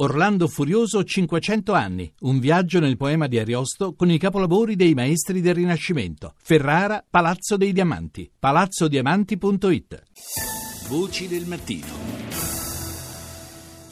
Orlando Furioso 500 anni, un viaggio nel poema di Ariosto con i capolavori dei maestri del Rinascimento. Ferrara, Palazzo dei Diamanti, palazzodiamanti.it. Voci del mattino.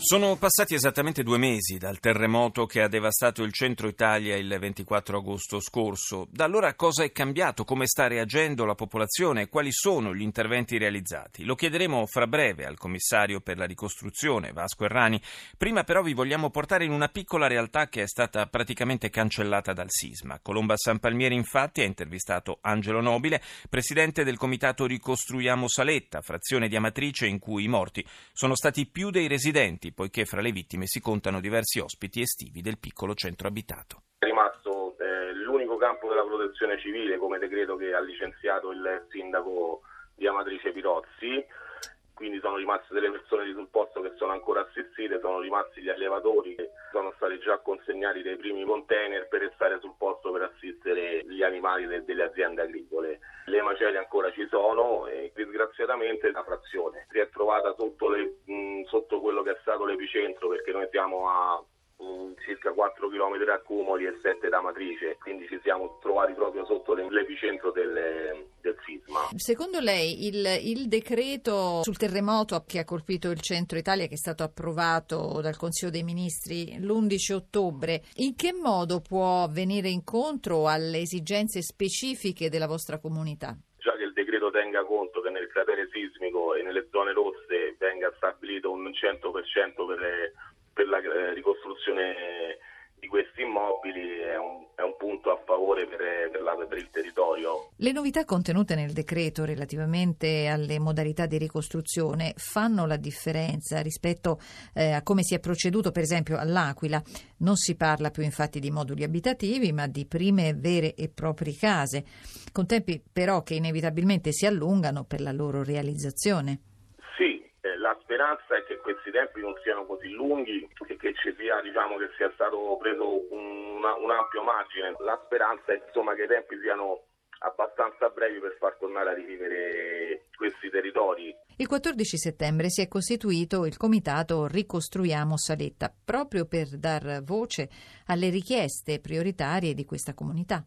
Sono passati esattamente due mesi dal terremoto che ha devastato il centro Italia il 24 agosto scorso. Da allora cosa è cambiato? Come sta reagendo la popolazione? Quali sono gli interventi realizzati? Lo chiederemo fra breve al commissario per la ricostruzione, Vasco Errani. Prima però vi vogliamo portare in una piccola realtà che è stata praticamente cancellata dal sisma. Colomba San Palmieri infatti ha intervistato Angelo Nobile, presidente del comitato Ricostruiamo Saletta, frazione di Amatrice in cui i morti sono stati più dei residenti poiché fra le vittime si contano diversi ospiti estivi del piccolo centro abitato. È rimasto eh, l'unico campo della protezione civile come decreto che ha licenziato il sindaco di Amatrice Pirozzi quindi sono rimaste delle persone di sul posto che sono ancora assistite, sono rimasti gli allevatori che sono stati già consegnati dei primi container per restare sul posto per assistere gli animali de- delle aziende agricole. Le macerie ancora ci sono e disgraziatamente la frazione si è trovata sotto, le, mh, sotto quello che è stato l'epicentro perché noi siamo a circa 4 km a Cumoli e 7 da Matrice, quindi ci siamo trovati proprio sotto l'epicentro del, del sisma. Secondo lei il, il, decreto sul terremoto che ha colpito il centro Italia, che è stato approvato dal Consiglio dei Ministri l'11 ottobre, in che modo può venire incontro alle esigenze specifiche della vostra comunità? Già che il decreto tenga conto che nel cratere sismico e nelle zone rosse venga stabilito un 100% per per la eh, ricostruzione di questi immobili è un, è un punto a favore per, per, la, per, il territorio. Le novità contenute nel decreto relativamente alle modalità di ricostruzione fanno la differenza rispetto eh, a come si è proceduto per esempio all'Aquila. Non si parla più infatti di moduli abitativi ma di prime vere e proprie case, con tempi però che inevitabilmente si allungano per la loro realizzazione la speranza è questi tempi non siano così lunghi e che ci sia, diciamo, che sia stato preso un, un ampio margine. La speranza è insomma, che i tempi siano abbastanza brevi per far tornare a rivivere questi territori. Il 14 settembre si è costituito il comitato Ricostruiamo Saletta proprio per dar voce alle richieste prioritarie di questa comunità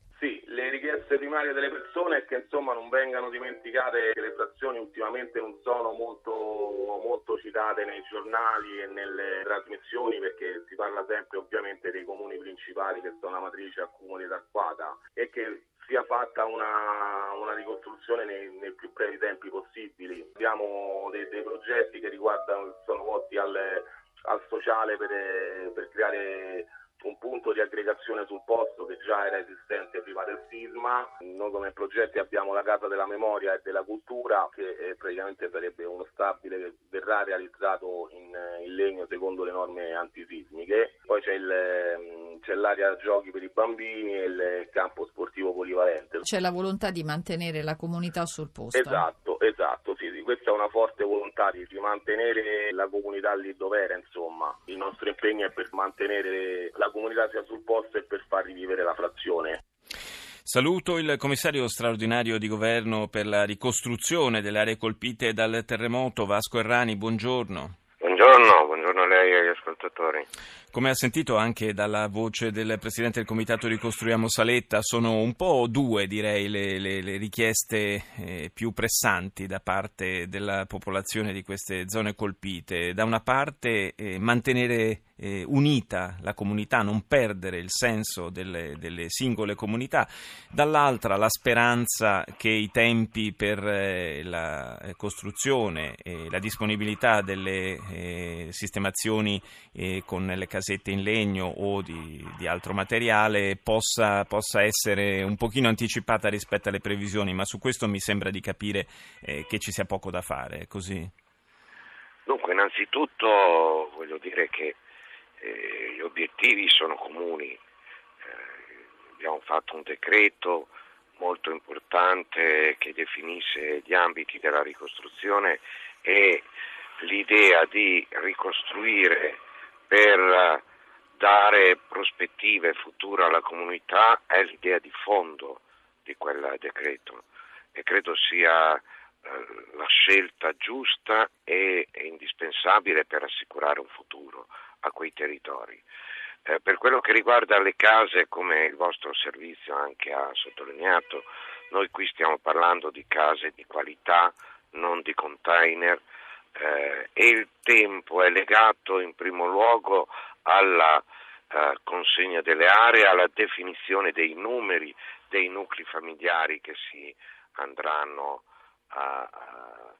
primarie delle persone è che insomma non vengano dimenticate che le frazioni ultimamente non sono molto, molto citate nei giornali e nelle trasmissioni perché si parla sempre ovviamente dei comuni principali che sono Amatrice, Accumuli ed Arquata e che sia fatta una, una ricostruzione nei, nei, più brevi tempi possibili. Abbiamo dei, dei progetti che riguardano, sono volti al, al sociale per, per creare un punto di aggregazione sul posto che già era esistente prima del sisma. Noi come progetti abbiamo la Casa della Memoria e della Cultura che eh, praticamente sarebbe uno stabile che verrà realizzato in, in legno secondo le norme antisismiche. Poi c'è, il, ehm, c'è l'area giochi per i bambini e il campo sportivo polivalente. C'è la volontà di mantenere la comunità sul posto. Esatto, sì. Questa è una forte volontà di mantenere la comunità lì dove era, insomma. Il nostro impegno è per mantenere la comunità sia sul posto e per far rivivere la frazione. Saluto il commissario straordinario di governo per la ricostruzione delle aree colpite dal terremoto, Vasco Errani. Buongiorno. Buongiorno, buongiorno a lei e agli ascoltatori. Come ha sentito anche dalla voce del Presidente del Comitato Ricostruiamo Saletta, sono un po' due direi le, le, le richieste eh, più pressanti da parte della popolazione di queste zone colpite. Da una parte eh, mantenere eh, unita la comunità, non perdere il senso delle, delle, singole comunità, dall'altra la speranza che i tempi per eh, la costruzione e la disponibilità delle eh, sistemazioni eh, con le casette in legno o di, di altro materiale possa, possa, essere un pochino anticipata rispetto alle previsioni, ma su questo mi sembra di capire eh, che ci sia poco da fare, è così? Dunque, innanzitutto voglio dire che eh, gli obiettivi sono comuni. Eh, abbiamo fatto un decreto molto importante che definisse gli ambiti della ricostruzione e l'idea di ricostruire per dare prospettive future alla comunità è l'idea di fondo di quel decreto e credo sia eh, la scelta giusta e indispensabile per assicurare un futuro a quei territori. Eh, per quello che riguarda le case, come il vostro servizio anche ha sottolineato, noi qui stiamo parlando di case di qualità, non di container eh, e il tempo è legato in primo luogo alla eh, consegna delle aree, alla definizione dei numeri dei nuclei familiari che si andranno a, a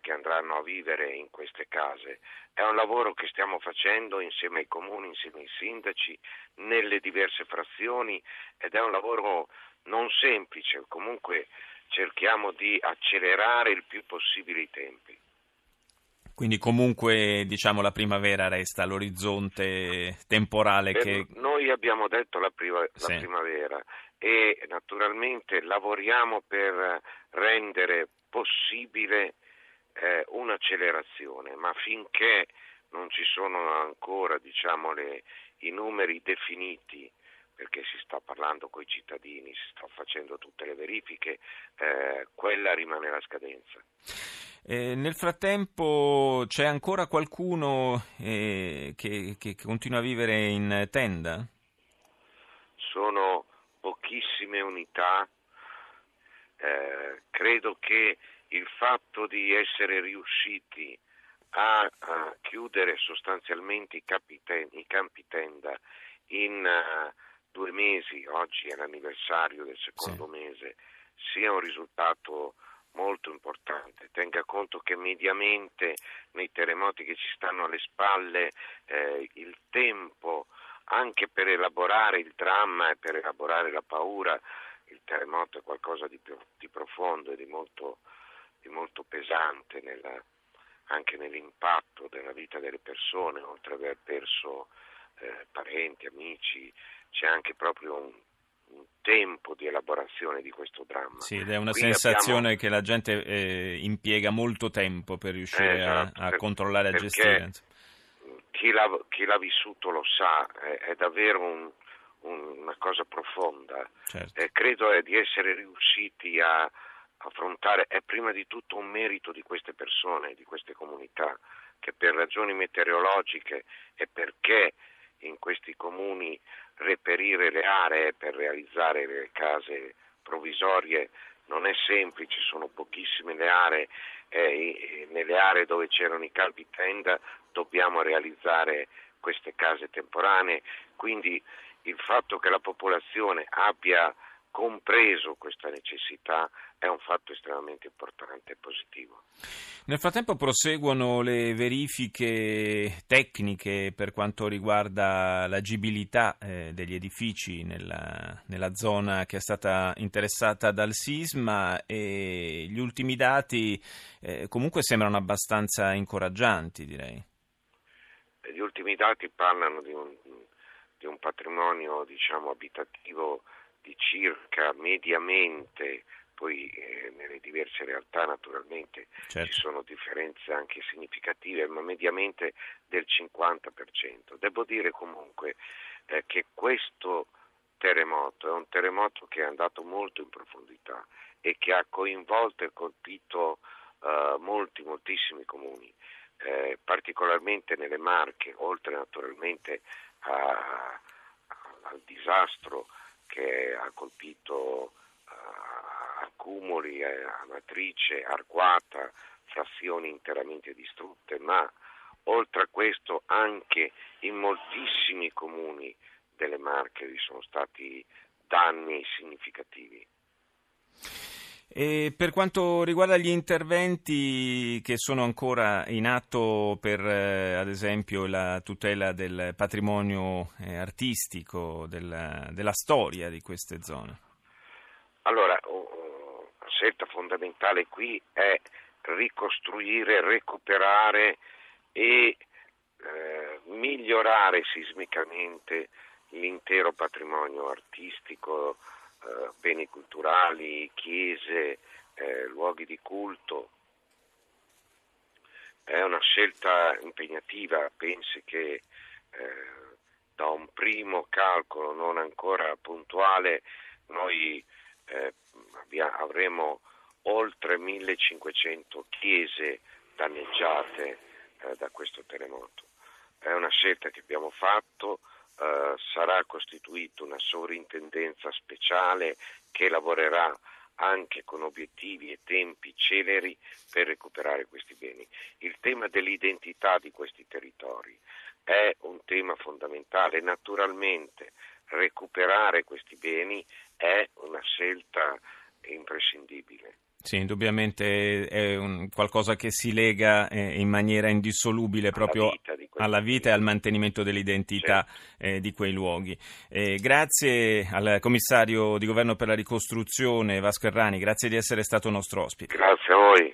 che andranno a vivere in queste case. È un lavoro che stiamo facendo insieme ai comuni, insieme ai sindaci, nelle diverse frazioni ed è un lavoro non semplice, comunque cerchiamo di accelerare il più possibile i tempi. Quindi comunque diciamo la primavera resta l'orizzonte temporale per che... Noi abbiamo detto la, priva- sì. la primavera e naturalmente lavoriamo per rendere possibile eh, un'accelerazione, ma finché non ci sono ancora diciamo, le, i numeri definiti perché si sta parlando con i cittadini, si sta facendo tutte le verifiche, eh, quella rimane la scadenza. Eh, nel frattempo c'è ancora qualcuno eh, che, che, continua a vivere in tenda? Sono pochissime unità, eh, credo che il fatto di essere riusciti a, a chiudere sostanzialmente i, capiten- i campi tenda in uh, due mesi, oggi è l'anniversario del secondo sì. mese, sia un risultato molto importante. Tenga conto che mediamente nei terremoti che ci stanno alle spalle eh, il tempo anche per elaborare il dramma e per elaborare la paura, il terremoto è qualcosa di, più, di profondo e di molto di molto pesante nella, anche nell'impatto della vita delle persone, oltre ad aver perso eh, parenti, amici, c'è anche proprio un, un, tempo di elaborazione di questo dramma. Sì, ed è una Quindi sensazione abbiamo... che la gente eh, impiega molto tempo per riuscire esatto, a, a per, controllare e a gestire. Chi l'ha, chi l'ha, vissuto lo sa, è, è davvero un, un, una cosa profonda. Certo. Eh, credo eh, di essere riusciti a affrontare è prima di tutto un merito di queste persone, di queste comunità, che per ragioni meteorologiche e perché in questi comuni reperire le aree per realizzare le case provvisorie. Non è semplice, sono pochissime le aree e nelle aree dove c'erano i campi tenda dobbiamo realizzare queste case temporanee, quindi il fatto che la popolazione abbia compreso questa necessità è un fatto estremamente importante e positivo. Nel frattempo proseguono le verifiche tecniche per quanto riguarda l'agibilità eh, degli edifici nella, nella, zona che è stata interessata dal sisma e gli ultimi dati eh, comunque sembrano abbastanza incoraggianti, direi. Gli ultimi dati parlano di un, di un patrimonio diciamo, abitativo circa mediamente, poi eh, nelle diverse realtà naturalmente certo. ci sono differenze anche significative, ma mediamente del 50%. Devo dire comunque eh, che questo terremoto è un terremoto che è andato molto in profondità e che ha coinvolto e colpito eh, molti, moltissimi comuni. Eh, particolarmente nelle Marche, oltre naturalmente a, a, al disastro che ha colpito uh, accumuli, eh, Amatrice, Arquata, frazioni interamente distrutte, ma oltre a questo anche in moltissimi comuni delle Marche vi sono stati danni significativi. E per quanto riguarda gli interventi che sono ancora in atto per, eh, ad esempio, la tutela del patrimonio eh, artistico, della, della, storia di queste zone? Allora, la scelta fondamentale qui è ricostruire, recuperare e eh, migliorare sismicamente l'intero patrimonio artistico, eh, beni culturali, chiese, eh, luoghi di culto. È una scelta impegnativa, pensi che eh, da un primo calcolo non ancora puntuale noi eh, avremo oltre 1500 chiese danneggiate eh, da questo terremoto. è una scelta che abbiamo fatto, eh, sarà costituita una sovrintendenza speciale che lavorerà anche con obiettivi e tempi celeri per recuperare questi beni. Il tema dell'identità di questi territori è un tema fondamentale. Naturalmente recuperare questi beni è una scelta imprescindibile. Sì, indubbiamente è un, qualcosa che si lega eh, in maniera indissolubile proprio alla vita, alla vita e al mantenimento dell'identità certo. eh, di quei luoghi. Eh, grazie al commissario di governo per la ricostruzione Vasco Errani, grazie di essere stato nostro ospite. Grazie a voi.